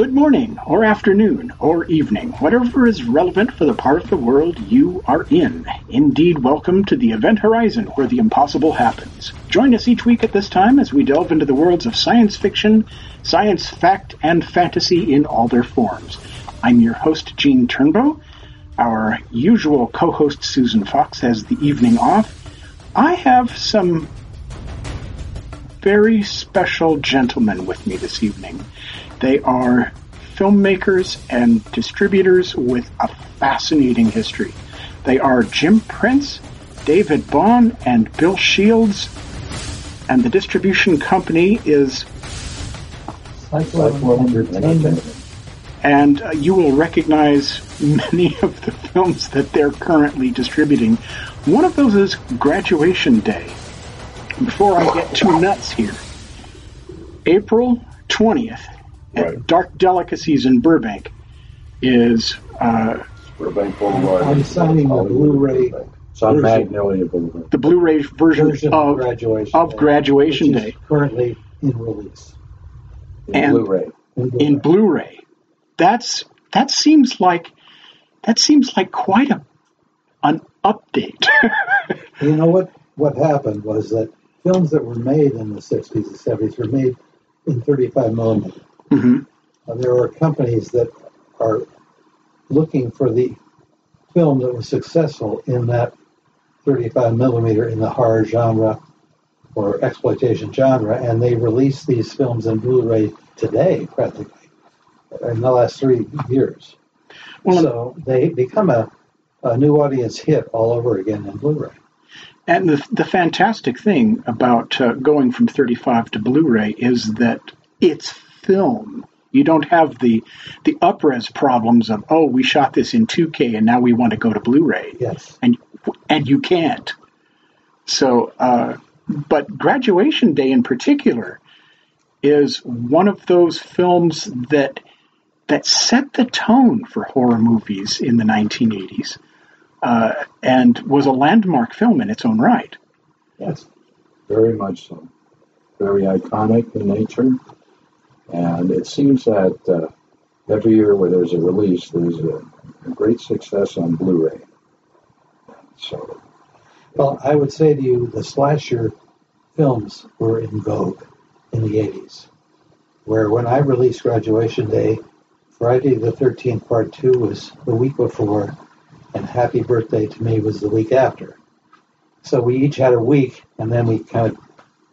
Good morning, or afternoon, or evening, whatever is relevant for the part of the world you are in. Indeed, welcome to the event horizon where the impossible happens. Join us each week at this time as we delve into the worlds of science fiction, science fact, and fantasy in all their forms. I'm your host, Gene Turnbow. Our usual co-host, Susan Fox, has the evening off. I have some very special gentlemen with me this evening. They are filmmakers and distributors with a fascinating history. They are Jim Prince, David Bond, and Bill Shields. And the distribution company is, and uh, you will recognize many of the films that they're currently distributing. One of those is Graduation Day. Before I get too nuts here, April 20th at Right. Dark Delicacies in Burbank is uh, Burbank Boulevard. I'm signing the Blu-ray It's on version. Magnolia Boulevard. the Blu-ray version, version of, of graduation of Day, Graduation which is Day currently in release In And- Blu-ray. in in Blu-ray. Blu-ray. That's that seems like that seems like quite a an update. You know what? What happened was that films that were made in the 60s and 70s were made in 35 millimeter. Mhm. Uh, there are companies that are looking for the film that was successful in that 35 millimeter in the horror genre or exploitation genre, and they release these films in Blu-ray today, practically, in the last three years. Well, so they become a, a new audience hit all over again in Blu-ray. And the the fantastic thing about uh, going from 35 to Blu-ray is that it's film. You don't have the the upres problems of oh we shot this in 2K and now we want to go to Blu-ray Yes. and and you can't. So, uh, but Graduation Day in particular is one of those films that that set the tone for horror movies in the 1980s, uh, and was a landmark film in its own right. Yes, very much so. Very iconic in nature. And it seems that uh, every year where there's a release, there's a, a great success on Blu-ray. So, Well, I would say to you, the slasher films were in vogue in the 80s. Where when I released Graduation Day, Friday the 13th Part 2 was the week before, and Happy Birthday to Me was the week after. So we each had a week, and then we kind of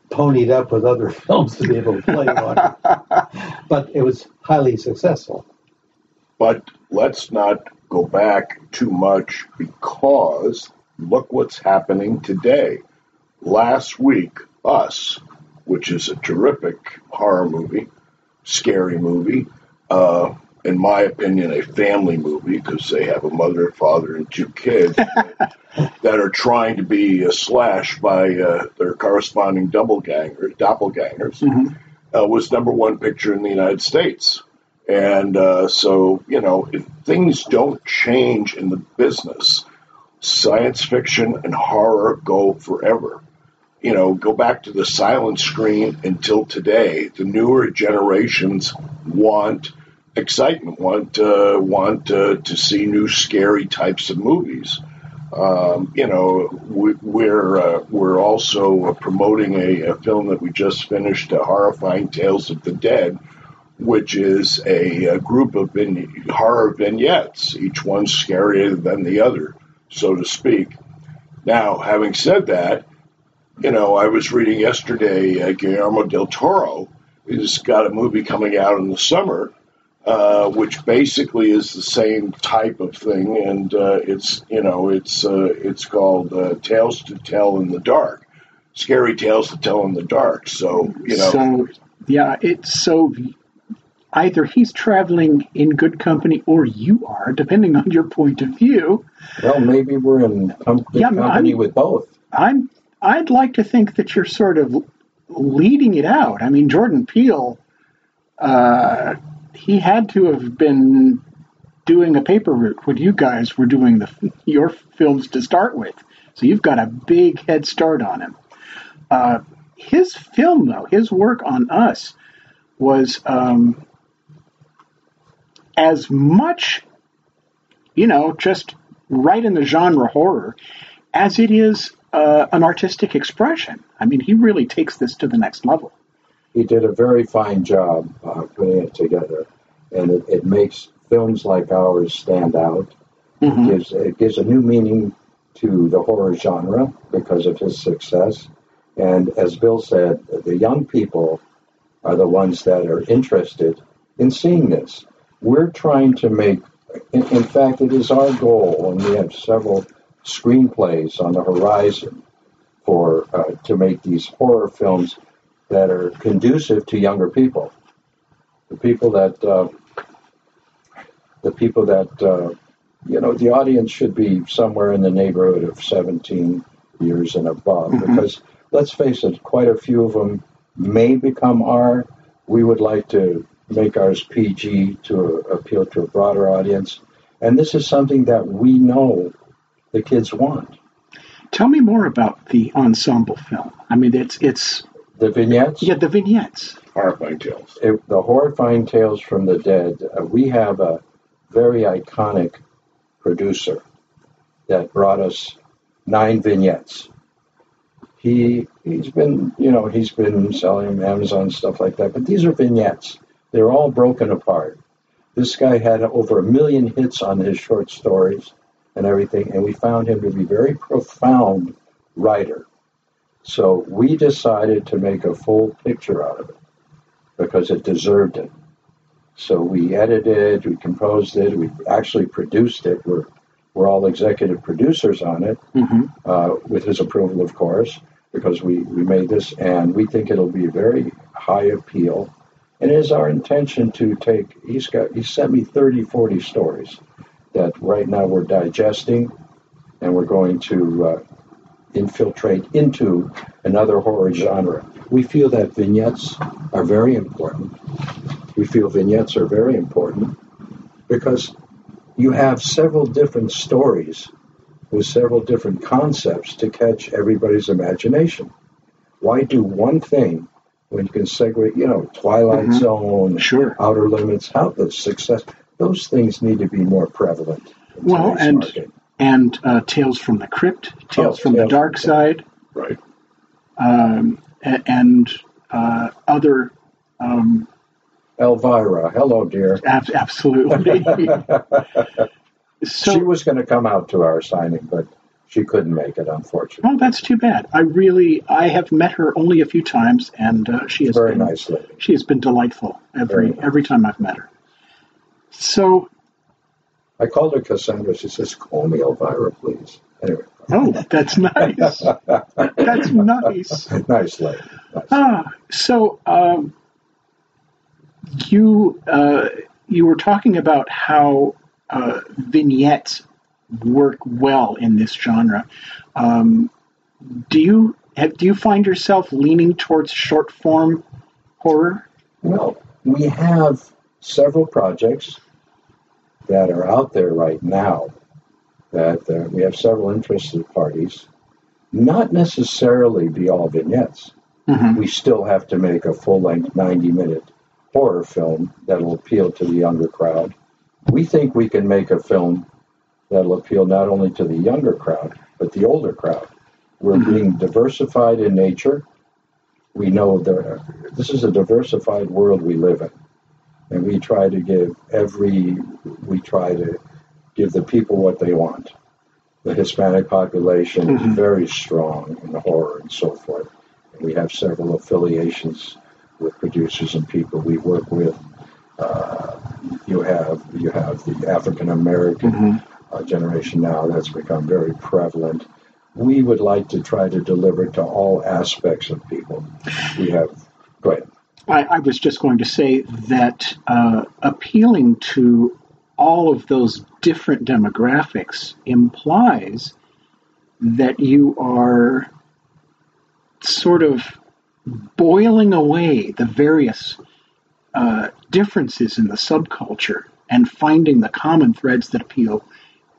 ponied up with other films to be able to play on. but it was highly successful. But let's not go back too much because look what's happening today. Last week, Us, which is a terrific horror movie, scary movie, uh, in my opinion, a family movie because they have a mother, father, and two kids that are trying to be uh, slashed by uh, their corresponding doppelganger, doppelgangers, uh, was number one picture in the United States. And uh, so, you know, if things don't change in the business, science fiction and horror go forever. You know, go back to the silent screen until today. The newer generations want excitement, want uh, want uh, to see new scary types of movies. Um, you know, we, we're uh, we're also uh, promoting a, a film that we just finished, uh, "Horrifying Tales of the Dead," which is a, a group of vin- horror vignettes, each one scarier than the other. so to speak. Now, having said that, you know, I was reading yesterday uh, Guillermo del Toro has got a movie coming out in the summer, uh, which basically is the same type of thing, and uh, it's you know it's uh, it's called uh, Tales to Tell in the Dark, scary tales to tell in the dark. So you know, So, yeah, it's so either he's traveling in good company or you are, depending on your point of view. Well, maybe we're in com- good Yeah, company I'm- with both. I'm I'd like to think that you're sort of leading it out. I mean, Jordan Peele, uh, he had to have been doing a paper route when you guys were doing the your films to start with. So you've got a big head start on him. Uh, his film, though, his work on us was um, as much, you know, just right in the genre horror as it is uh, an artistic expression. I mean, he really takes this to the next level. He did a very fine job uh, putting it together, and it, it makes films like ours stand out. Mhm. It gives it gives a new meaning to the horror genre because of his success. And as Bill said, the young people are the ones that are interested in seeing this. We're trying to make, in, in fact, it is our goal, and we have several screenplays on the horizon for uh, to make these horror films that are conducive to younger people, the people that uh, the people that uh, you know the audience should be somewhere in the neighborhood of 17 years and above. Mhm. because let's face it quite a few of them may become R. We would like to make ours PG to appeal to a broader audience. And this is something that we know the kids want. Tell me more about the ensemble film. I mean, it's it's the vignettes? Yeah, the vignettes. horrifying tales. it, the horrifying tales from the dead uh, we have a very iconic producer that brought us nine vignettes. He he's been you know he's been selling amazon stuff like that but these are vignettes. They're all broken apart. This guy had over a million hits on his short stories and everything and we found him to be a very profound writer so we decided to make a full picture out of it because it deserved it. So we edited, we composed it, we actually produced it. We're we're all executive producers on it, hmm uh, with his approval, of course, because we, we made this, and we think it'll be very high appeal. And it is our intention to take. He's got he sent me 30, 40 stories that right now we're digesting, and we're going to uh, infiltrate into another horror genre. We feel that vignettes are very important. We feel vignettes are very important because you have several different stories with several different concepts to catch everybody's imagination. Why do one thing when you can segue, you know, Twilight Mhm. Zone, Sure. Outer Limits, how the success, those things need to be more prevalent. Well, and market. And uh, Tales from the Crypt, Tales Oh, from the Dark from Side, Right. um, and uh, other. Um, Elvira, hello, dear. ab- absolutely. so she was going to come out to our signing, but she couldn't make it, unfortunately. Oh, that's too bad. I really, I have met her only a few times, and uh, she has Very been nice lady. she has been delightful every nice. every time I've met her. So, I called her Cassandra. She says, "Call me Elvira, please." Anyway, oh, that's nice. that's nice. nice lady. Nice. Ah, so um, you uh, you were talking about how uh, vignettes work well in this genre. Um, do you have, do you find yourself leaning towards short form horror? Well, we have several projects that are out there right now that uh, we have several interested parties. Not necessarily be all vignettes. Mhm. We still have to make a full length 90 minute horror film that'll appeal to the younger crowd. We think we can make a film that'll appeal not only to the younger crowd, but the older crowd. We're Mhm. being diversified in nature. We know there, this is a diversified world we live in. And we try to give every, we try to give the people what they want. the Hispanic population Mhm. is very strong in the horror and so forth. And we have several affiliations with producers and people we work with. Uh, you have you have the African American Mhm. uh, generation now that's become very prevalent. We would like to try to deliver to all aspects of people. We have go ahead. I, I was just going to say that uh, appealing to all of those different demographics implies that you are sort of boiling away the various uh, differences in the subculture and finding the common threads that appeal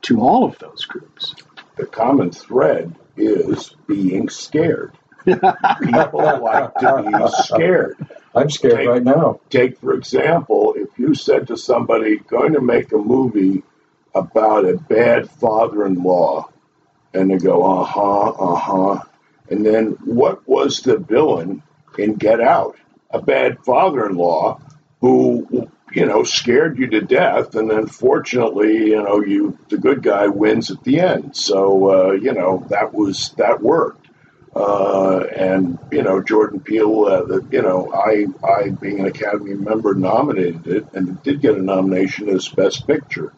to all of those groups. The common thread is being scared. People like to be scared. I'm scared Take- right now. Take, for example, if you said to somebody, going to make a movie about a bad father in law, and they go, uh huh, uh huh. And then what was the villain in Get Out? A bad father in law who, you know, scared you to death, and then fortunately, you know, you the good guy wins at the end. So, uh, you know, that was that worked. Uh, and you know Jordan Peele, uh, the, you know I, I being an Academy member nominated it, and it did get a nomination as Best Picture.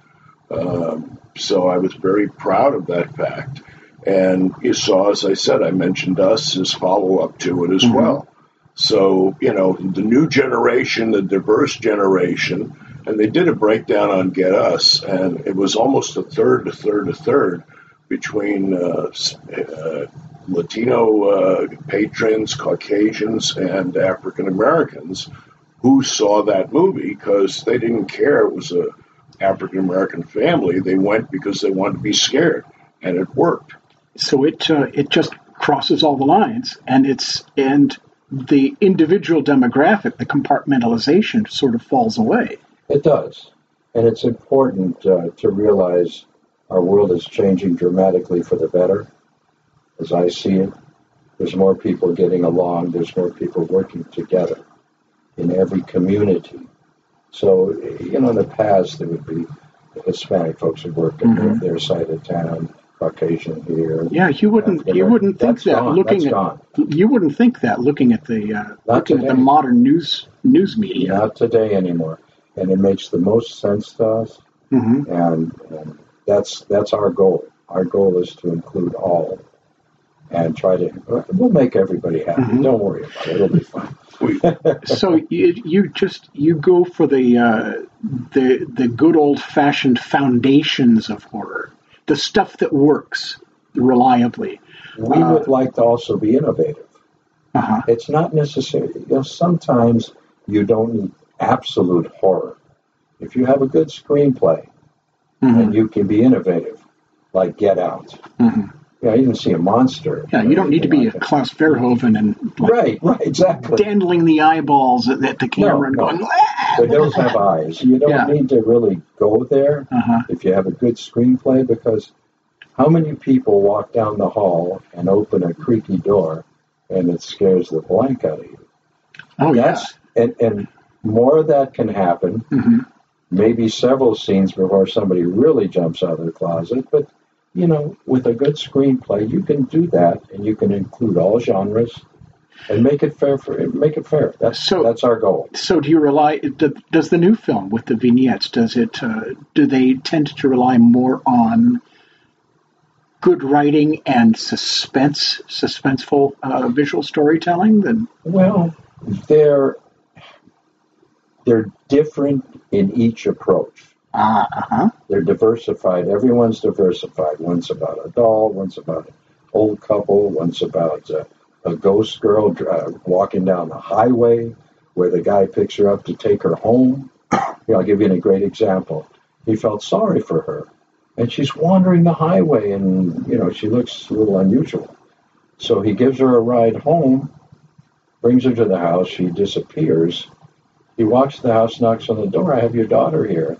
Um, so I was very proud of that fact. And you saw, as I said, I mentioned us as follow up to it as Mhm. well. So you know the new generation, the diverse generation, and they did a breakdown on Get Us, and it was almost a third, a third, a third between uh, uh, Latino uh, patrons, Caucasians, and African Americans who saw that movie because they didn't care it was a African American family. They went because they wanted to be scared, and it worked. so it uh, it just crosses all the lines and it's and the individual demographic the compartmentalization sort of falls away It does. And it's important uh, to realize our world is changing dramatically for the better. As I see it, there's more people getting along, there's more people working together in every community. So, you know, in the past, there would be Hispanic folks who worked on Mhm. their side of town, Caucasian here. yeah you wouldn't African you wouldn't think that gone. looking at gone. you wouldn't think that looking at the uh, looking at the modern news news media Not today anymore. And it makes the most sense to us. hmm and, and that's that's our goal. Our goal is to include all, and try to. We'll make everybody happy. Mhm. Don't worry about it. It'll be fine. So you, you just you go for the uh, the the good old fashioned foundations of horror the stuff that works reliably We Uh, would like to also be innovative. uh-huh. It's not necessary. You know, sometimes you don't need absolute horror. If you have a good screenplay Mhm. and you can be innovative, like Get Out. Mhm. Yeah, you can see a monster. yeah you don't need to be a like Klaus Verhoeven and like, Right, right, exactly. dandling the eyeballs at, the camera and no. going "Ah!" The hills have eyes. You don't Yeah. need to really go there. uh-huh. if you have a good screenplay because how many people walk down the hall and open a creaky door and it scares the blank out of you oh yeah and, and more of that can happen hmm maybe several scenes before somebody really jumps out of the closet but you know with a good screenplay you can do that and you can include all genres and make it fair for make it fair. That's So- that's our goal. so do you rely does the new film with the vignettes does it uh, do they tend to rely more on good writing and suspense suspenseful uh, visual storytelling than? Well, they're they're different in each approach. Ah uh-huh. They're diversified. Everyone's diversified. One's about a doll. One's about an old couple. One's about a, a ghost girl uh, walking down the highway where the guy picks her up to take her home. I'll give you a great example. He felt sorry for her, and she's wandering the highway, and you know she looks a little unusual. So he gives her a ride home, brings her to the house. She disappears. He walks to the house, knocks on the door. I have your daughter here.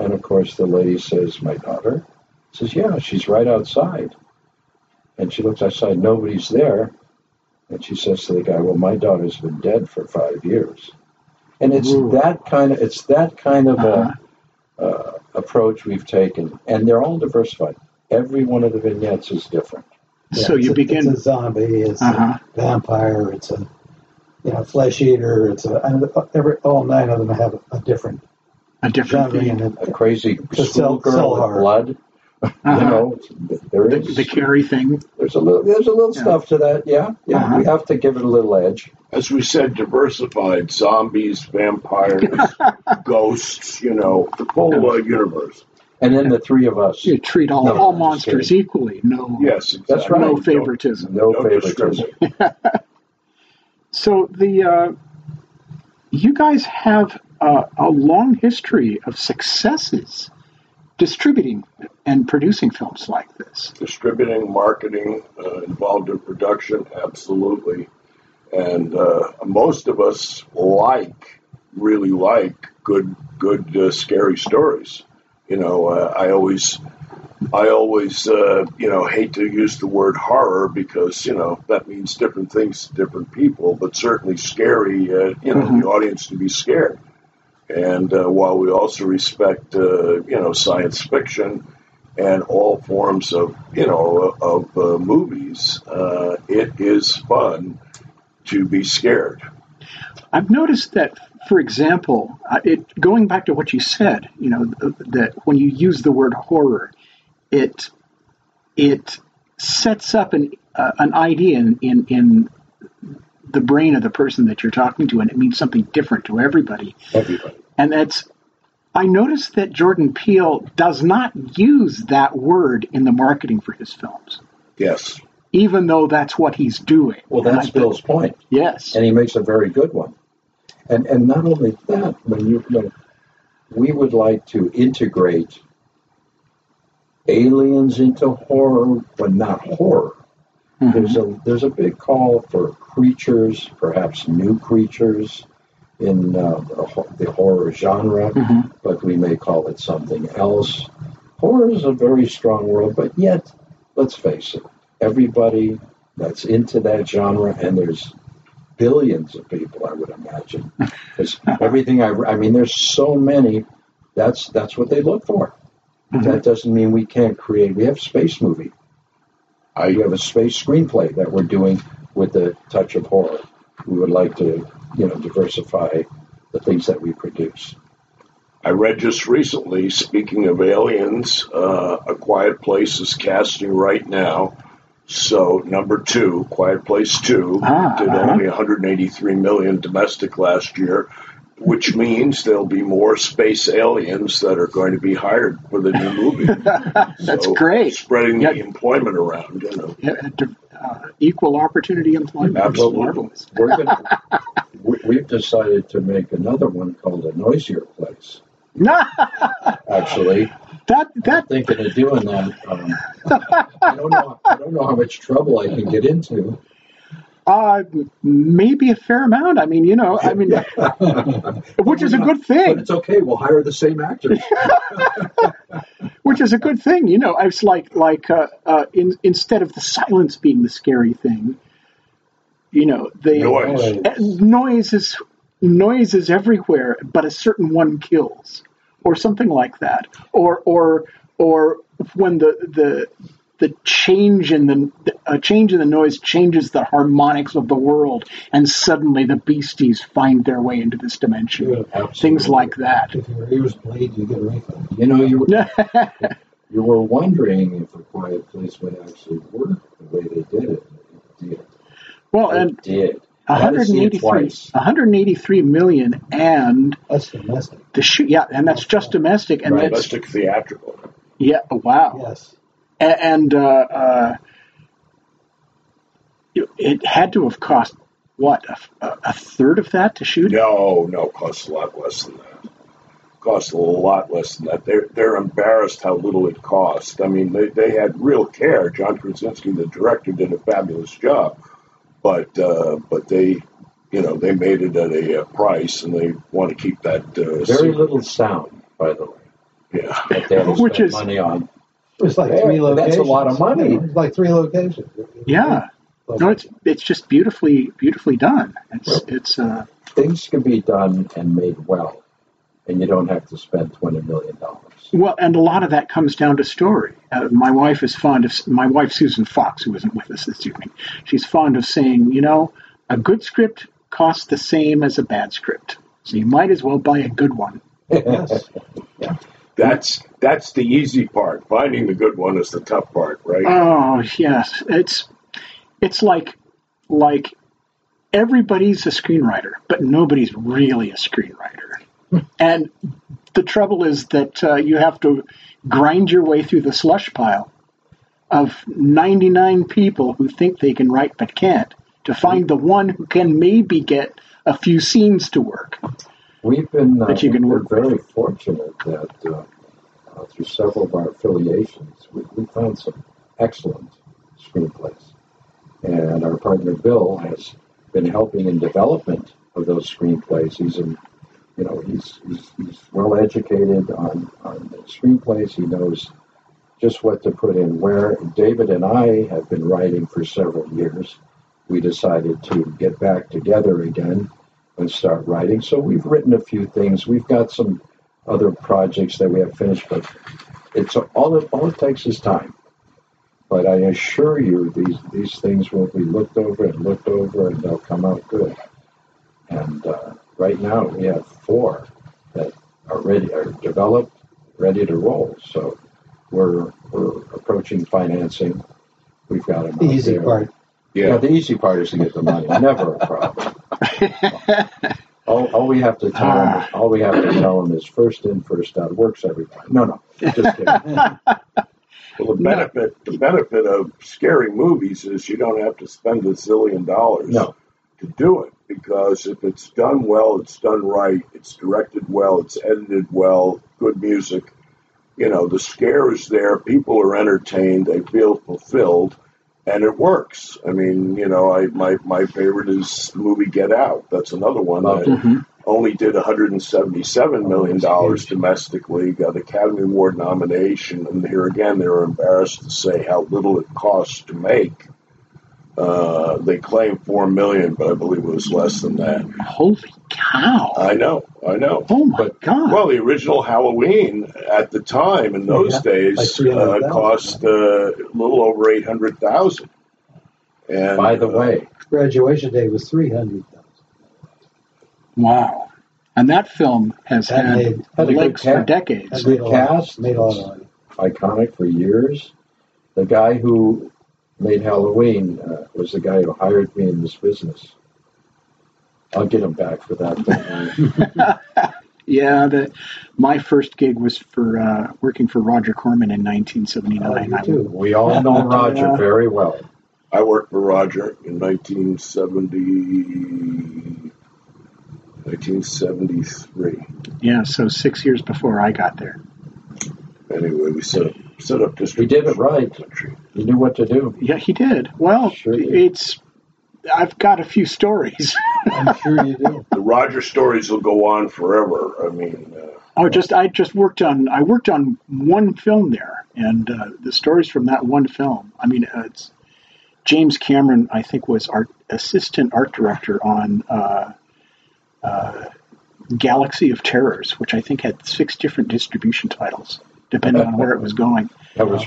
And of course, the lady says, My daughter? Says, Yeah, she's right outside. And she looks outside, nobody's there. And she says to the guy, Well, my daughter's been dead for five years. And it's Ooh. that kind of it's that kind of Uh-huh. a, uh, approach we've taken, and they're all diversified. every one of the vignettes is different. Yeah, so it's you a- begin. It's a zombie. It's Uh-huh. a vampire. It's a you know flesh eater. It's a and every all nine of them have a different a different genre theme. A crazy The cell- schoolgirl with blood. Uh-huh. You know, there the, is the Carrie thing. there's a little there's a little Yeah. stuff to that. Yeah, yeah. Uh-huh. We have to give it a little edge. As we said, diversified zombies, vampires, ghosts, you know, the whole uh, universe. And then the three of us. You treat all, No, all monsters kidding. equally. No, Yes, exactly. That's right. no favoritism. No No favoritism. discrimination. So the uh, you guys have uh, a long history of successes distributing and producing films like this. distributing, marketing, uh, involved in production, absolutely. And uh, most of us like, really like good, good, uh, scary stories. You know, uh, I always, I always, uh, you know, hate to use the word horror because you know that means different things to different people. But certainly, scary, uh, you know, Mhm. the audience to be scared. And uh, while we also respect, uh, you know, science fiction and all forms of, you know, of uh, movies, uh, it is fun to be scared. I've noticed that, for example, uh, it going back to what you said, you know, that when you use the word horror, it it sets up an uh, an idea in, in in the brain of the person that you're talking to, and it means something different to everybody. Everybody. And that's I noticed that Jordan Peele does not use that word in the marketing for his films, Yes. even though that's what he's doing. Well, that's Bill's point. Yes. and he makes a very good one. And and not only that, when you when we would like to integrate aliens into horror, but not horror. Mhm. There's a there's a big call for creatures, perhaps new creatures, in uh, the horror genre, Mhm. but we may call it something else. Horror is a very strong word, but yet, let's face it, everybody that's into that genre, and there's billions of people, I would imagine, because everything I, I mean, there's so many. That's that's what they look for. Mhm. That doesn't mean we can't create. We have space movie. I, We have a space screenplay that we're doing with a touch of horror. We would like to, you know, diversify the things that we produce. I read just recently, speaking of aliens, uh, A Quiet Place is casting right now. So number two, Quiet Place Two, Ah, did uh-huh. only 183 million domestic last year, which means there'll be more space aliens that are going to be hired for the new movie. That's So, great. Spreading Yeah. the employment around, you know. Yeah, di- uh, equal opportunity employment. Absolutely. marvelous. We're gonna, we, we've decided to make another one called a noisier place. Actually, that I'm that thinking of doing that. Um, I don't know. I don't know how much trouble I can get into. Uh, maybe a fair amount. I mean, you know, I mean, which is a good thing. But thing. it's okay. We'll hire the same actors. Which is a good thing. You know, it's like like uh, uh, in, instead of the silence being the scary thing, you know, the Noise. Uh, noise is noise is everywhere, but a certain one kills, or something like that, or or or when the the the change in the a change in the noise changes the harmonics of the world, and suddenly the beasties find their way into this dimension. Yeah, Things like that. If your ears bleed, you get a refund. You know, you you were wondering if a quiet place would actually work the way they did it. It did. well, It and did. I had to see it 183, twice. 183 million, and That's domestic. the shoot, yeah, and that's just domestic, and Right. that's Domestic theatrical. yeah, wow, Yes. A- and uh, uh, it- it had to have cost what a, a third of that to shoot. No, no, costs a lot less than that. Costs a lot less than that. They're they're embarrassed how little it cost. I mean, they, they had real care. John Krasinski, the director, did a fabulous job, but uh, but they, you know, they made it at a, uh price, and they want to keep that. Uh, Very secret. little sound, by the way, Yeah, that they had to Which spend is- money on. It was like Yeah, three locations. that's a lot of money. It was like three locations. Yeah, no, it's it's just beautifully beautifully done. It's it's uh, Things can be done and made well, and you don't have to spend twenty million dollars. Well, and a lot of that comes down to story. Uh, my wife is fond of my wife Susan Fox, who isn't with us this evening. She's fond of saying, you know, a good script costs the same as a bad script, so you might as well buy a good one. Yes. That's that's the easy part. Finding the good one is the tough part, right? Oh yes, it's it's like like everybody's a screenwriter, but nobody's really a screenwriter. and the trouble is that uh, you have to grind your way through the slush pile of 99 people who think they can write but can't to find the one who can maybe get a few scenes to work. We've been, uh, you can we're work with. very fortunate that uh, uh, through several of our affiliations, we, we found some excellent screenplays. And our partner Bill has been helping in development of those screenplays. He's in, you know, he's, he's, he's well educated on, on the screenplays. He knows just what to put in where. David and I have been writing for several years. We decided to get back together again and start writing. So we've written a few things. We've got some other projects that we have finished, but it's all it all it takes is time. But I assure you, these these things will be looked over and looked over, and they'll come out good. And uh, right now, we have four that are ready, are developed, ready to roll. So we're we're approaching financing. We've got them The easy there. part. Yeah, yeah. the easy part is to get the money. Never a problem. All, all we have to tell them, ah. all we have to tell them is first in, first out. Works every time. No, no, just kidding. Well, the benefit the benefit of scary movies is you don't have to spend a zillion dollars No. to do it because if it's done well, it's done right, it's directed well, it's edited well, good music. You know, the scare is there. People are entertained. They feel fulfilled, and it works. I mean, you know, I my my favorite is the movie Get Out. That's another one that Mhm. only did 177 million dollars domestically, got Academy Award nomination, and here again they were embarrassed to say how little it costs to make. Uh, they claim four million, but I believe it was less than that. Holy cow! I know, I know. oh my but- god! Well, the original Halloween at the time in those Yeah, like days uh, cost uh, a little over eight hundred thousand. And By the uh, way, Graduation day was three hundred thousand. wow! And that film has That had made- had legs for decades. Made cast. Made a lot of money. iconic for years. The guy who made Halloween uh, was the guy who hired me in this business. I'll get him back for that. Thing. Yeah, the, my first gig was for uh, working for Roger Corman in 1979. Oh, you I- too. we all know Roger Yeah. very well. I worked for Roger in 1970, 1973. yeah, so six years before I got there. Anyway, we set up set up He distribution. did it right. Country. He knew what to do. Yeah, he did. Well, Sure did. it's. I've got a few stories. I'm sure you do. The Roger stories will go on forever. I mean, uh, Oh, just I just worked on I worked on one film there, and uh, the stories from that one film. I mean, uh, it's James Cameron. I think was art assistant art director on uh, uh, Galaxy of Terrors, which I think had six different distribution titles, depending on where it was going. That was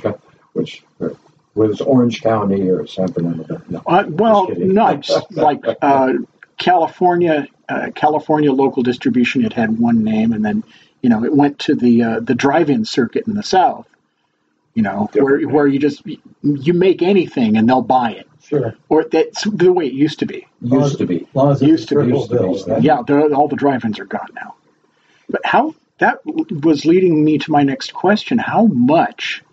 which uh, was Orange County or San Bernardino. No, Uh, well, no, just like uh, California, uh, California local distribution. It had one name, and then you know it went to the uh, the drive-in circuit in the south. You know, where Different. where you just you make anything and they'll buy it, Sure. or that's the way it used to be. used to be. As long as it's Used to be. triple Used to be. right? Yeah, all the drive-ins are gone now. But how that was leading me to my next question: How much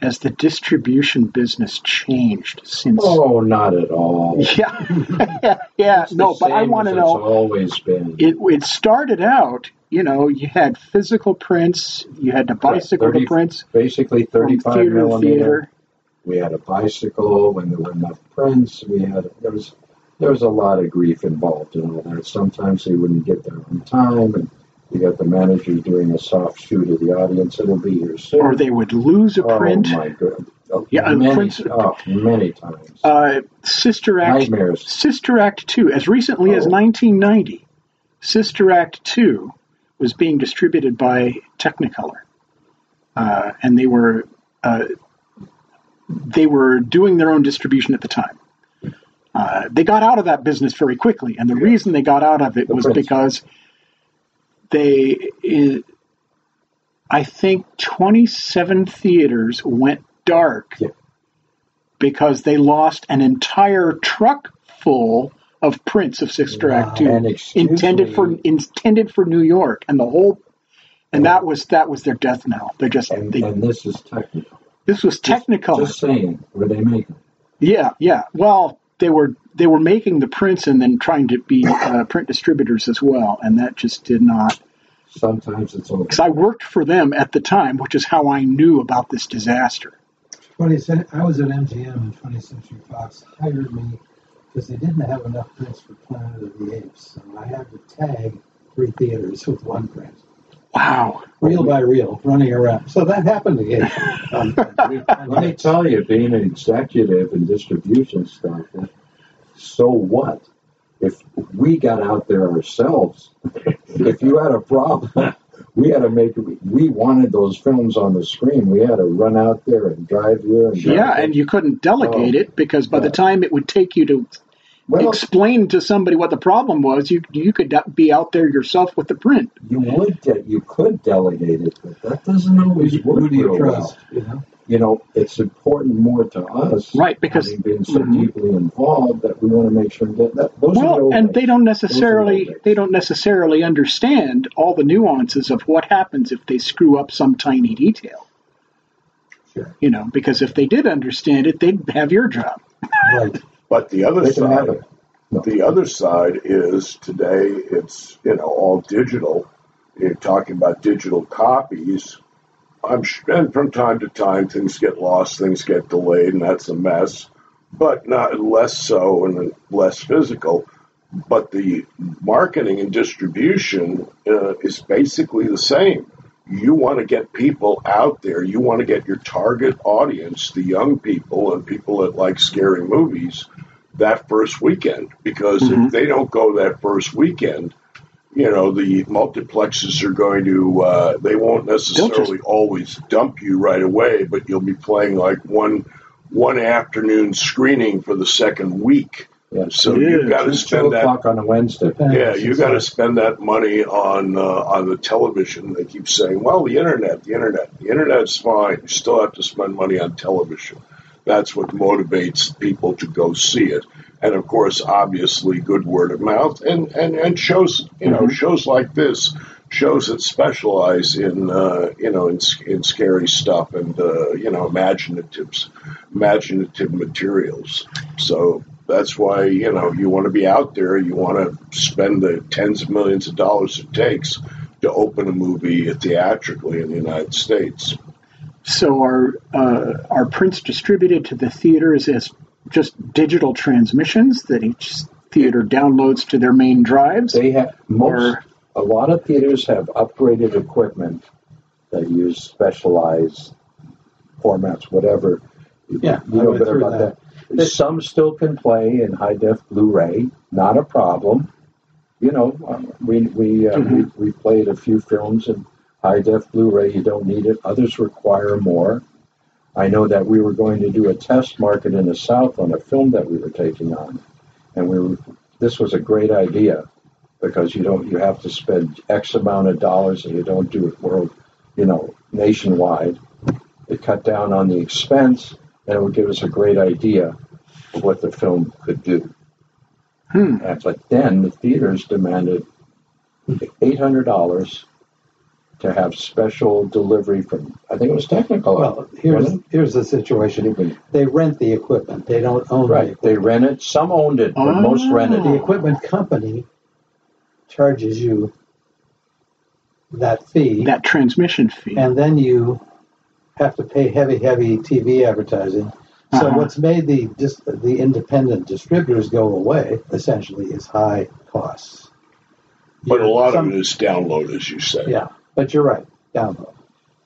has the distribution business changed since? Oh, not at all. Yeah, yeah, no, but I want to know. It's always been. it it started out, you know, you had physical prints, you had to bicycle the 30 prints basically 35 theater millimeter. theater. We had a bicycle when there were enough prints. We had there was there was a lot of grief involved in all that. Sometimes they wouldn't get there on time, and you got the manager doing a soft shoe to the audience. It'll be here soon. Or they would lose a print. oh print. my god! Oh, Yeah, many, oh, many times. Uh, Sister Act, Nightmares. Sister Act Two, as recently as Oh. 1990, Sister Act Two was being distributed by Technicolor, uh, and they were uh, they were doing their own distribution at the time. Uh, they got out of that business very quickly, and the reason they got out of it The was because they, i I think, twenty-seven theaters went dark Yeah. because they lost an entire truck full of prints of Sister Act Two And excuse intended for intended for New York, and the whole, and that was that was their death knell. They just And, they, and this is technical. this was Technicolor. Just saying, were they making? Yeah, yeah. Well, they were they were making the prints and then trying to be uh, print distributors as well, and that just did not. Sometimes it's over. Because I worked for them at the time, which is how I knew about this disaster. 20 I was at MGM and 20th Century Fox hired me because they didn't have enough prints for Planet of the Apes. So I had to tag three theaters with one print, Wow. reel by reel, running around. So that happened again. Um, Let me tell you, being an executive in distribution stuff, so what? If we got out there ourselves, if you had a problem, we had to make. We wanted those films on the screen. We had to run out there and drive you. And Yeah, and you couldn't delegate Oh, it because by the time it would take you to well, explain to somebody what the problem was, you you could be out there yourself with the print. you would. De- you could delegate it, but that doesn't always who work do you trust? well. You know? You know, it's important more to us, Right, because- having been so Mhm. deeply involved that we want to make sure that, that those are the Well, and they don't necessarily days. they don't necessarily understand all the nuances of what happens if they screw up some tiny detail. Sure. You know, because if they did understand it, they'd have your job. Right. But the other They side. No. the other side is today it's you know all digital. You're talking about digital copies. I'm and from time to time things get lost, things get delayed, and that's a mess. But not less so and less physical. But the marketing and distribution uh, is basically the same. You want to get people out there. You want to get your target audience, the young people and people that like scary movies, that first weekend. Because Mhm. if they don't go that first weekend, you know the multiplexes are going to. Uh, they won't necessarily always dump you right away, but you'll be playing like one one afternoon screening for the second week. Yeah. So you've got to spend that on a Wednesday. yeah, you got to spend that money on uh, on the television. They keep saying, "Well, the internet, the internet, the internet's fine." You still have to spend money on television. That's what motivates people to go see it, and of course, obviously, good word of mouth and and and shows. You know, shows like this, shows that specialize in uh, you know in, in scary stuff and uh, you know imaginatives, imaginative materials. So that's why you know you want to be out there. You want to spend the tens of millions of dollars it takes to open a movie theatrically in the United States. So are uh, are prints distributed to the theaters as just digital transmissions that each theater downloads to their main drives? They have most. Or- a lot of theaters have upgraded equipment that use specialized formats, whatever. Yeah, you I know went better through about that. Some still can play in high def Blu-ray, not a problem. You know, uh, we we, uh, Mhm. we we played a few films in high def Blu-ray. You don't need it. Others require more. I know that we were going to do a test market in the South on a film that we were taking on, and we were. This was a great idea because you don't you have to spend X amount of dollars and you don't do it world, you know, nationwide. It cut down on the expense and it would give us a great idea of what the film could do. Hmm. And, but then the theaters demanded eight hundred dollars to have special delivery from I think it was technical. Well, here's here's the situation. They rent the equipment. They don't own the Right. They rent it. Some owned it, but most Oh. rented The equipment company charges you that fee, That transmission fee. and then you have to pay heavy, heavy TV advertising. So Uh-huh. what's made the dis- the independent distributors go away essentially is high costs. But a lot some- of it is download, as you say. Yeah, but you're right. Download.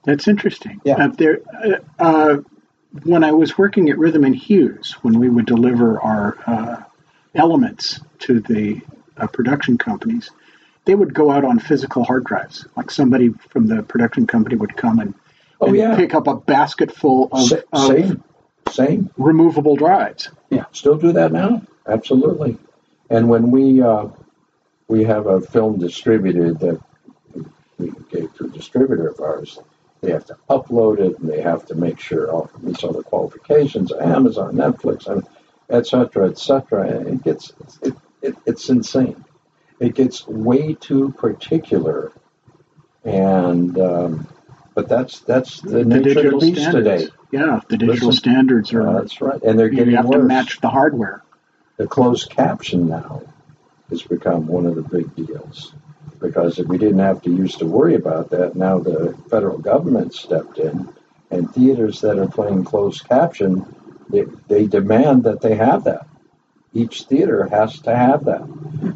That's interesting. Yeah. Uh, there, uh, uh, when I was working at Rhythm and Hues, when we would deliver our uh, elements to the uh, production companies, they would go out on physical hard drives. Like somebody from the production company would come and Oh, and yeah. pick up a basket full of, of same, same. removable drives. Yeah, still do that now. Absolutely. And when we uh, we have a film distributed that we gave to a distributor of ours, they have to upload it and they have to make sure all meets all the qualifications. Amazon, Netflix, and et cetera, et it gets it, it, it's insane. It gets way too particular, and um, but that's that's the, nature of the beast standards. today. Yeah, the digital Listen, standards are. Uh, that's right, and they're you getting have worse to match the hardware. the closed caption now has become one of the big deals because if we didn't have to used to worry about that, now the federal government stepped in, and theaters that are playing closed caption, they, they demand that they have that. Each theater has to have that.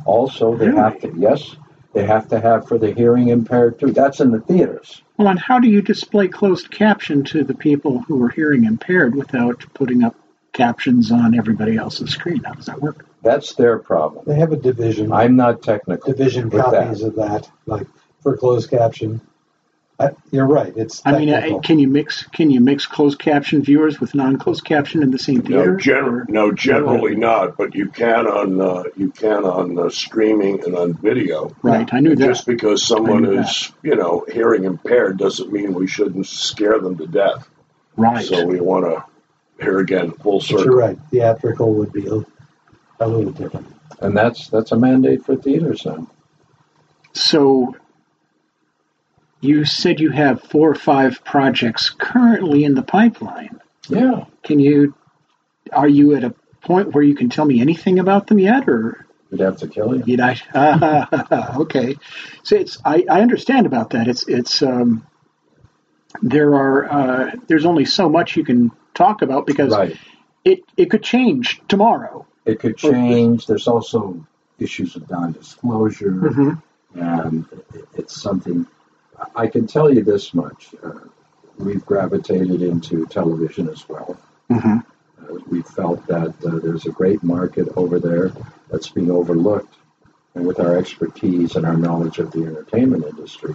Also, they have to yes, they have to have for the hearing impaired too. That's in the theaters. Well, and how do you display closed caption to the people who are hearing impaired without putting up captions on everybody else's screen? How does that work? That's their problem. They have a division I'm not technical. division with copies that. of that, like for closed caption. I, you're right. It's I mean, technical. uh, can you mix can you mix closed caption viewers with non-closed caption in the same theater? No, gen- Or- no, generally not, but you can on uh, you can on uh, streaming and on video. right, I knew that. Just because someone knew is, you know, hearing impaired doesn't mean we shouldn't scare them to death. right. So we want to, here again, full But circle. you're right. Theatrical would be a, a little different. And that's that's a mandate for theaters now. So you said you have four or five projects currently in the pipeline. Yeah. Can you are you at a point where you can tell me anything about them yet or We'd have to kill you. you I okay. So it's I, I understand about that. It's it's um there are uh, there's only so much you can talk about because Right. it it could change tomorrow. It could change. There's also issues of non-disclosure, Mhm. and it's something. I can tell you this much: uh, we've gravitated into television as well. Mhm. Uh, we felt that uh, there's a great market over there that's being overlooked, and with our expertise and our knowledge of the entertainment industry,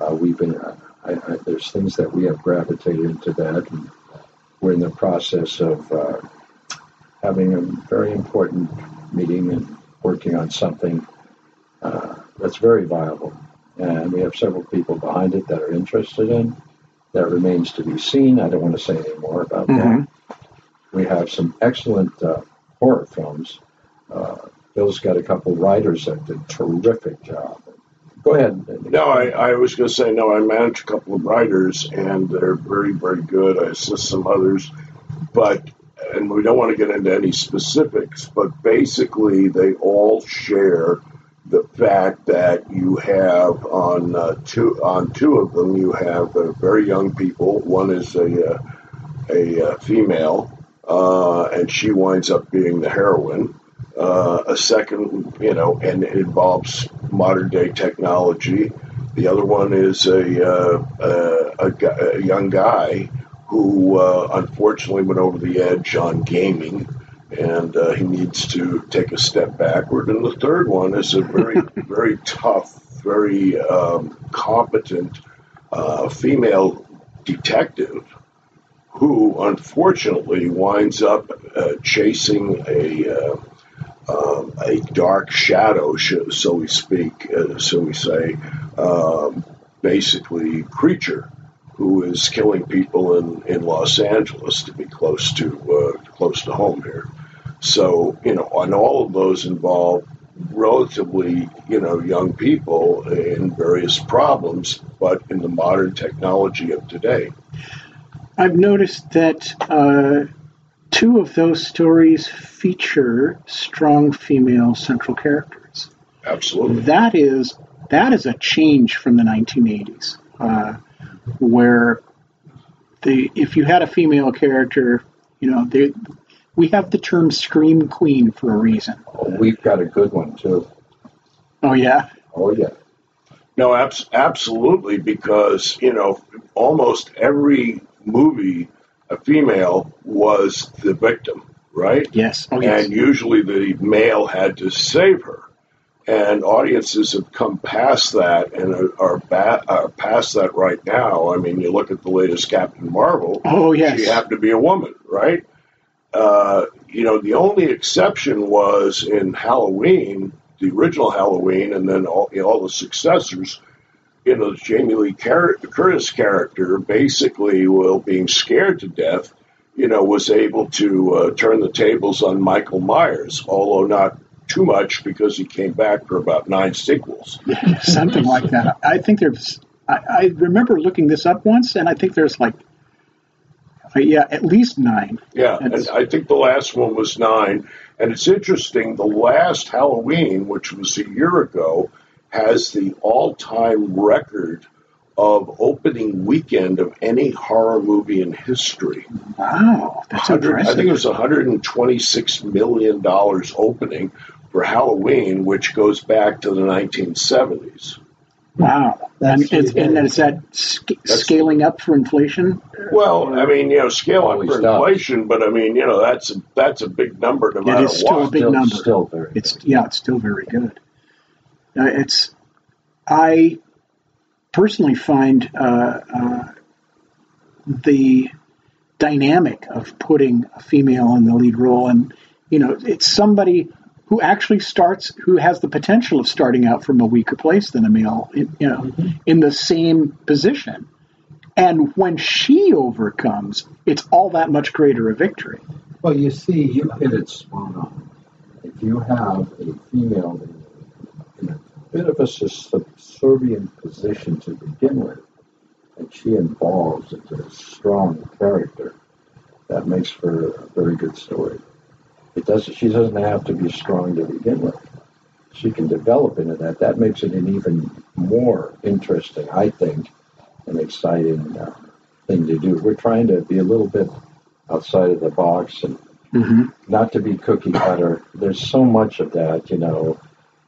uh, we've been. Uh, I, I, there's things that we have gravitated into that, and we're in the process of uh, having a very important meeting and working on something uh, that's very viable. And we have several people behind it that are interested in. That remains to be seen. I don't want to say any more about Mhm. that. We have some excellent uh, horror films. Uh, Bill's got a couple writers that did a terrific job. Go ahead. No, I, I was going to say, no, I manage a couple of writers, and they're very, very good. I assist some others, but, and we don't want to get into any specifics, but basically they all share the fact that you have on uh, two on two of them you have uh, very young people. One is a uh, a uh, female, uh, and she winds up being the heroine. A second, you know, and it involves modern day technology. The other one is a a, a, young guy who unfortunately went over the edge on gaming, and uh, he needs to take a step backward. And the third one is a very very tough, very um, competent uh, female detective who unfortunately winds up uh, chasing a uh, um, a dark shadow, so we speak, uh, so we say, um, basically creature who is killing people in, in Los Angeles to be close to uh, close to home here. So you know, and all of those involve relatively you know young people in various problems, but in the modern technology of today. I've noticed that uh, two of those stories feature strong female central characters. Absolutely. That is that is a change from the 1980s, uh, where the if you had a female character, you know, they, we have the term "scream queen" for a reason. Oh, we've got a good one too. Oh yeah, Oh yeah. No, abs- absolutely, because you know, almost every movie, a female was the victim, right? yes, oh yes, And usually the male had to save her. And audiences have come past that and are, are, ba- are past that right now. I mean, you look at the latest Captain Marvel. Oh, yes. she happened to be a woman, right? Uh, you know, the only exception was in Halloween, the original Halloween, and then all, you know, all the successors. You know, Jamie Lee Car- Curtis character basically, while being scared to death, you know, was able to uh, turn the tables on Michael Myers, although not too much because he came back for about nine sequels. something like that. I think there's. I, I remember looking this up once, and I think there's like, uh, yeah, at least nine. Yeah, and I think the last one was nine. And it's interesting, the last Halloween, which was a year ago, has the all time record of opening weekend of any horror movie in history. Wow, that's 100 impressive. I think it was 126 million dollars opening for Halloween, which goes back to the 1970s. wow, and, it's, and is that sc- scaling up for inflation? Well, I mean, you know, scale up Always for does. inflation, but I mean, you know, that's a, that's a big number no It matter is still a big still, number. Still very. It's yeah, it's still very good. Uh, it's I personally find uh, uh, the dynamic of putting a female in the lead role, and you know, it's somebody who actually starts, who has the potential of starting out from a weaker place than a male, you know, in the same position. And when she overcomes, it's all that much greater a victory. Well, you see, you hit it spot on. If you have a female in, in a bit of a subservient position to begin with, and she evolves into a strong character, that makes for a very good story. It doesn't. She doesn't have to be strong to begin with. She can develop into that. That makes it an even more interesting, I think, and exciting uh, thing to do. We're trying to be a little bit outside of the box and Mm-hmm. not to be cookie cutter. There's so much of that, you know.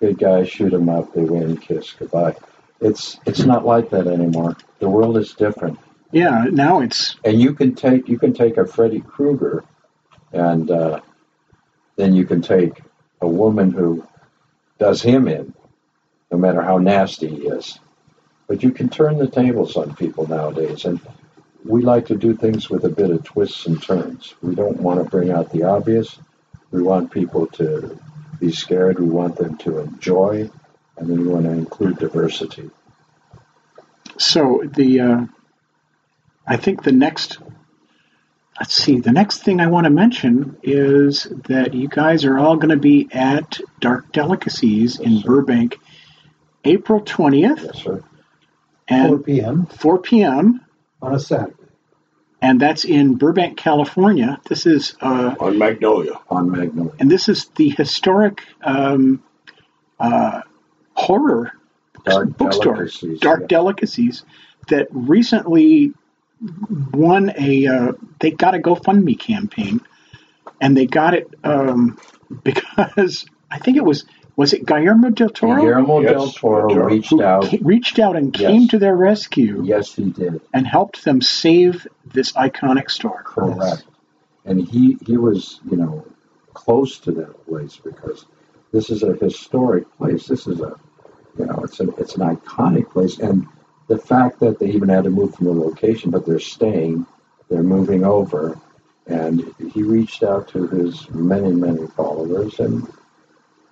Good guys shoot 'em up, they win, kiss goodbye. It's it's not like that anymore. The world is different, Yeah, now it's and you can take you can take a Freddy Krueger, and uh, then you can take a woman who does him in, no matter how nasty he is. But you can turn the tables on people nowadays, and we like to do things with a bit of twists and turns. We don't want to bring out the obvious. We want people to be scared. We want them to enjoy, and then we want to include diversity. So the uh, I think the next let's see the next thing I want to mention is that you guys are all going to be at Dark Delicacies in Burbank, April twentieth Yes, sir. 4 p.m. four p.m. on a Saturday. And that's in Burbank, California. This is uh, On Magnolia. On Magnolia. and this is the historic um, uh, horror Dark bookstore, Delicacies, Dark yeah. Delicacies, that recently won a. Uh, they got a GoFundMe campaign, and they got it um, because I think it was was it Guillermo del Toro Guillermo Yes, del Toro Toro. reached out. reached out and Yes. came to their rescue Yes, he did. and helped them save this iconic store. Correct. And he he was, you know, close to that place because this is a historic place. This is a, you know, it's an it's an iconic place, and the fact that they even had to move from the location, but they're staying, they're moving over, and he reached out to his many many followers, and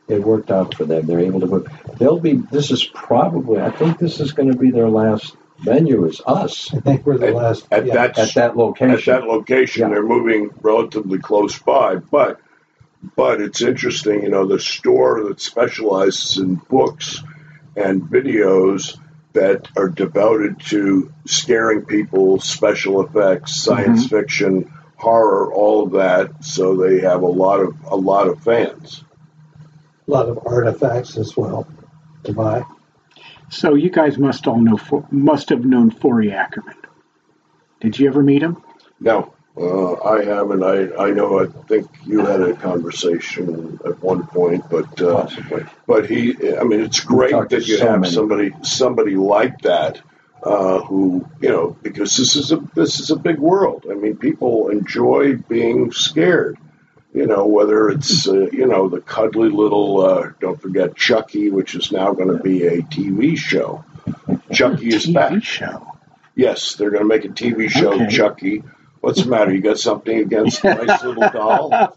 it worked out for them. They're able to move. They'll be. This is probably. I think this is going to be their last venue. Is us I think we're the At- last. at yeah. that- at that location. At that location, Yeah. they're moving relatively close by, but but it's interesting, you know, the store that specializes in books and videos that are devoted to scaring people, special effects, mm-hmm. science fiction, horror, all of that. So they have a lot of a lot of fans. A lot of artifacts as well to buy. So you guys must all know must have known Forry Ackerman. Did you ever meet him? No, uh, I haven't. I, I know. I think you had a conversation at one point, but uh, Possibly. but he. I mean, it's great that you so have many. somebody somebody like that uh, who you know because this is a this is a big world. I mean, people enjoy being scared. You know, whether it's uh, you know the cuddly little uh, don't forget Chucky, which is now going to be a TV show. Chucky is TV back. show. Yes, they're going to make a TV show, Okay. Chucky. What's the matter? You got something against a nice little doll?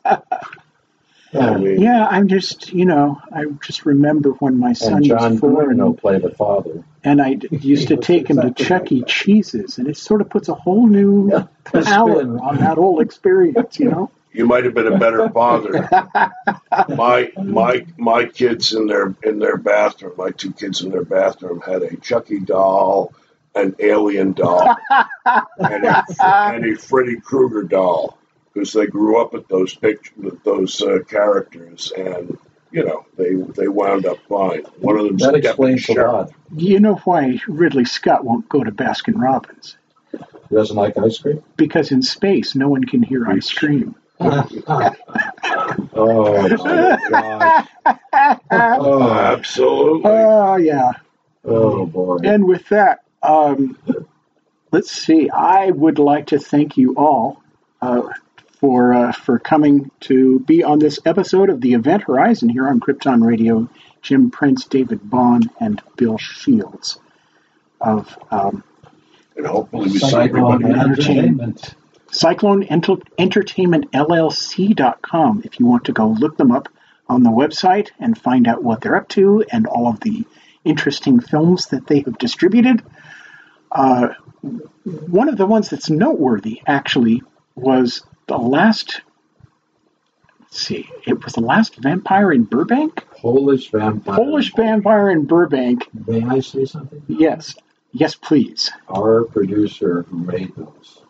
I mean, Yeah, I'm just, you know, I just remember when my son And John was four Bruno and, played the father. and I used to was take him to exactly Chuck E. like. Cheese's, and it sort of puts a whole new Yeah, a power spin. on that whole experience, you know? You might have been a better father. my my my kids in their in their bathroom, my two kids in their bathroom had a Chucky doll, an alien doll, and a, and a Freddy Krueger doll because they grew up with those pictures, with those uh, characters, and you know they they wound up fine. One of them That explains a lot. You know why Ridley Scott won't go to Baskin Robbins? He doesn't like ice cream? Because in space, no one can hear ice cream. Oh, my gosh. Oh, Oh, absolutely. Oh, yeah. oh, boy. And with that, um, let's see. I would like to thank you all uh, for uh, for coming to be on this episode of the Event Horizon here on Krypton Radio. Jim Prince, David Bond, and Bill Shields of um, and hopefully we see Cyclone everybody. Entertainment. Cyclone Enter- Entertainment LLC.com if you want to go look them up on the website and find out what they're up to and all of the interesting films that they have distributed. Uh, one of the ones that's noteworthy actually was the last. Let's see, it was the last vampire in Burbank. Polish vampire. Polish vampire in Burbank. May I say something? Yes, yes, please. Our producer who made those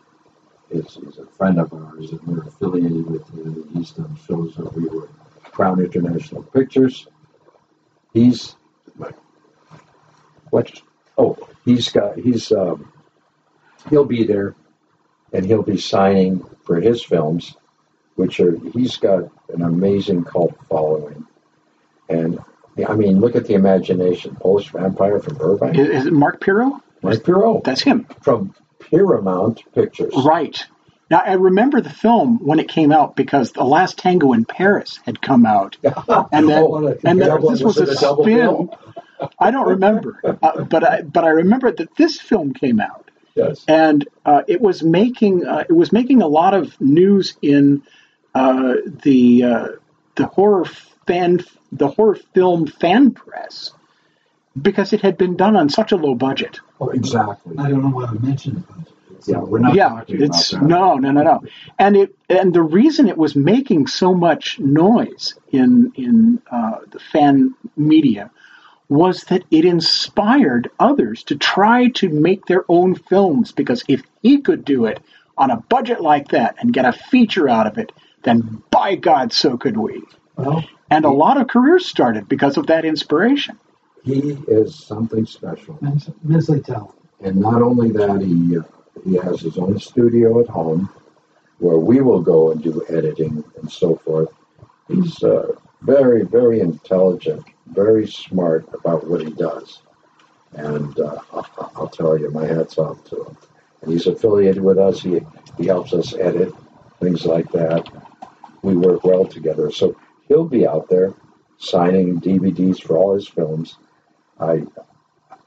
is, is a friend of ours, and we're affiliated with. He's done shows that we were Crown International Pictures. He's what? Oh, he's got he's um, he'll be there, and he'll be signing for his films, which are he's got an amazing cult following, and I mean, look at the imagination. Polish vampire from Is, is it Mark Pirro? Mark Pirro That's him. from Paramount Pictures. Right. Now, I remember the film when it came out because The Last Tango in Paris had come out. And then, Oh, and then this was, a, a spin. I don't remember, uh, but I but I remember that this film came out, Yes. and uh, it was making uh, it was making a lot of news in uh, the uh, the horror fan the horror film fan press because it had been done on such a low budget. Oh, exactly. I don't know why I mentioned about it. Yeah, we're not yeah, talking it's about that. no, no, no, no. And it and the reason it was making so much noise in in uh, the fan media was that it inspired others to try to make their own films because if he could do it on a budget like that and get a feature out of it, then by God, so could we. Well, And a lot of careers started because of that inspiration. He is something special. Misley Town. And not only that, he uh, he has his own studio at home where we will go and do editing and so forth. He's uh, very, very intelligent, very smart about what he does. And uh, I'll, I'll tell you, my hat's off to him. And he's affiliated with us. He, he helps us edit, things like that. We work well together. So he'll be out there signing DVDs for all his films. I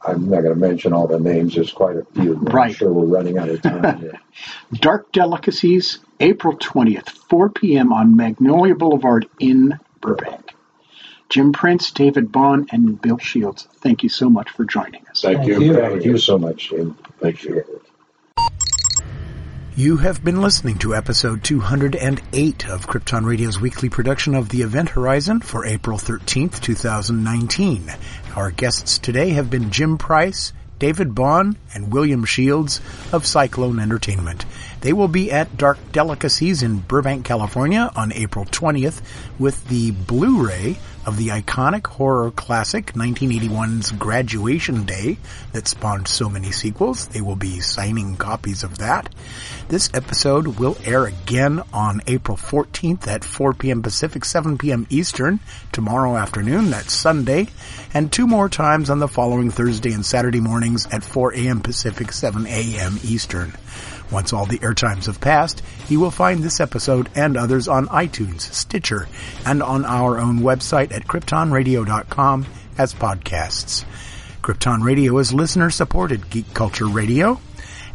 I'm not going to mention all the names. There's quite a few. I'm Right. sure we're running out of time here. Dark Delicacies, April 20th, 4 p.m. on Magnolia Boulevard in Burbank. Jim Prince, David Bond, and Bill Shields, thank you so much for joining us. Thank, Thank you. you. Thank you so much, Jim. Thank you. You have been listening to episode 208 of Krypton Radio's weekly production of The Event Horizon for April 13th, 2019. Our guests today have been Jim Price, David Bond, and William Shields of Cyclone Entertainment. They will be at Dark Delicacies in Burbank, California on April 20th with the Blu-ray of the iconic horror classic 1981's Graduation Day that spawned so many sequels. They will be signing copies of that. This episode will air again on April 14th at 4 p.m. Pacific, 7 p.m. Eastern tomorrow afternoon. That's Sunday. And two more times on the following Thursday and Saturday mornings at 4 a.m. Pacific, 7 a.m. Eastern. Once all the airtimes have passed, you will find this episode and others on iTunes, Stitcher, and on our own website at kryptonradio.com as podcasts. Krypton Radio is listener supported geek culture radio,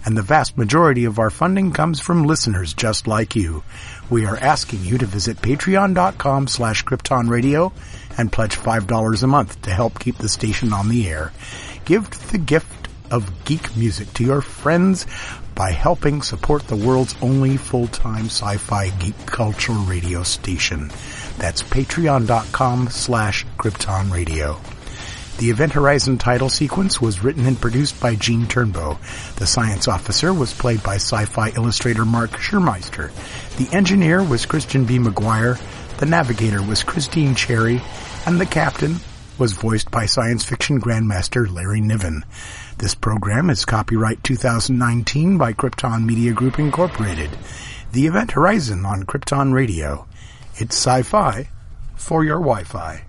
and the vast majority of our funding comes from listeners just like you. We are asking you to visit patreon.com slash kryptonradio and pledge $5 a month to help keep the station on the air. Give the gift of geek music to your friends by helping support the world's only full-time sci-fi geek culture radio station. That's patreon.com slash Krypton Radio. The Event Horizon title sequence was written and produced by Gene Turnbow. The science officer was played by sci-fi illustrator Mark Schurmeister. The engineer was Christian B. McGuire. The navigator was Christine Cherry. And the captain was voiced by science fiction grandmaster Larry Niven. This program is copyright 2019 by Krypton Media Group Incorporated. The Event Horizon on Krypton Radio. It's sci-fi for your Wi-Fi.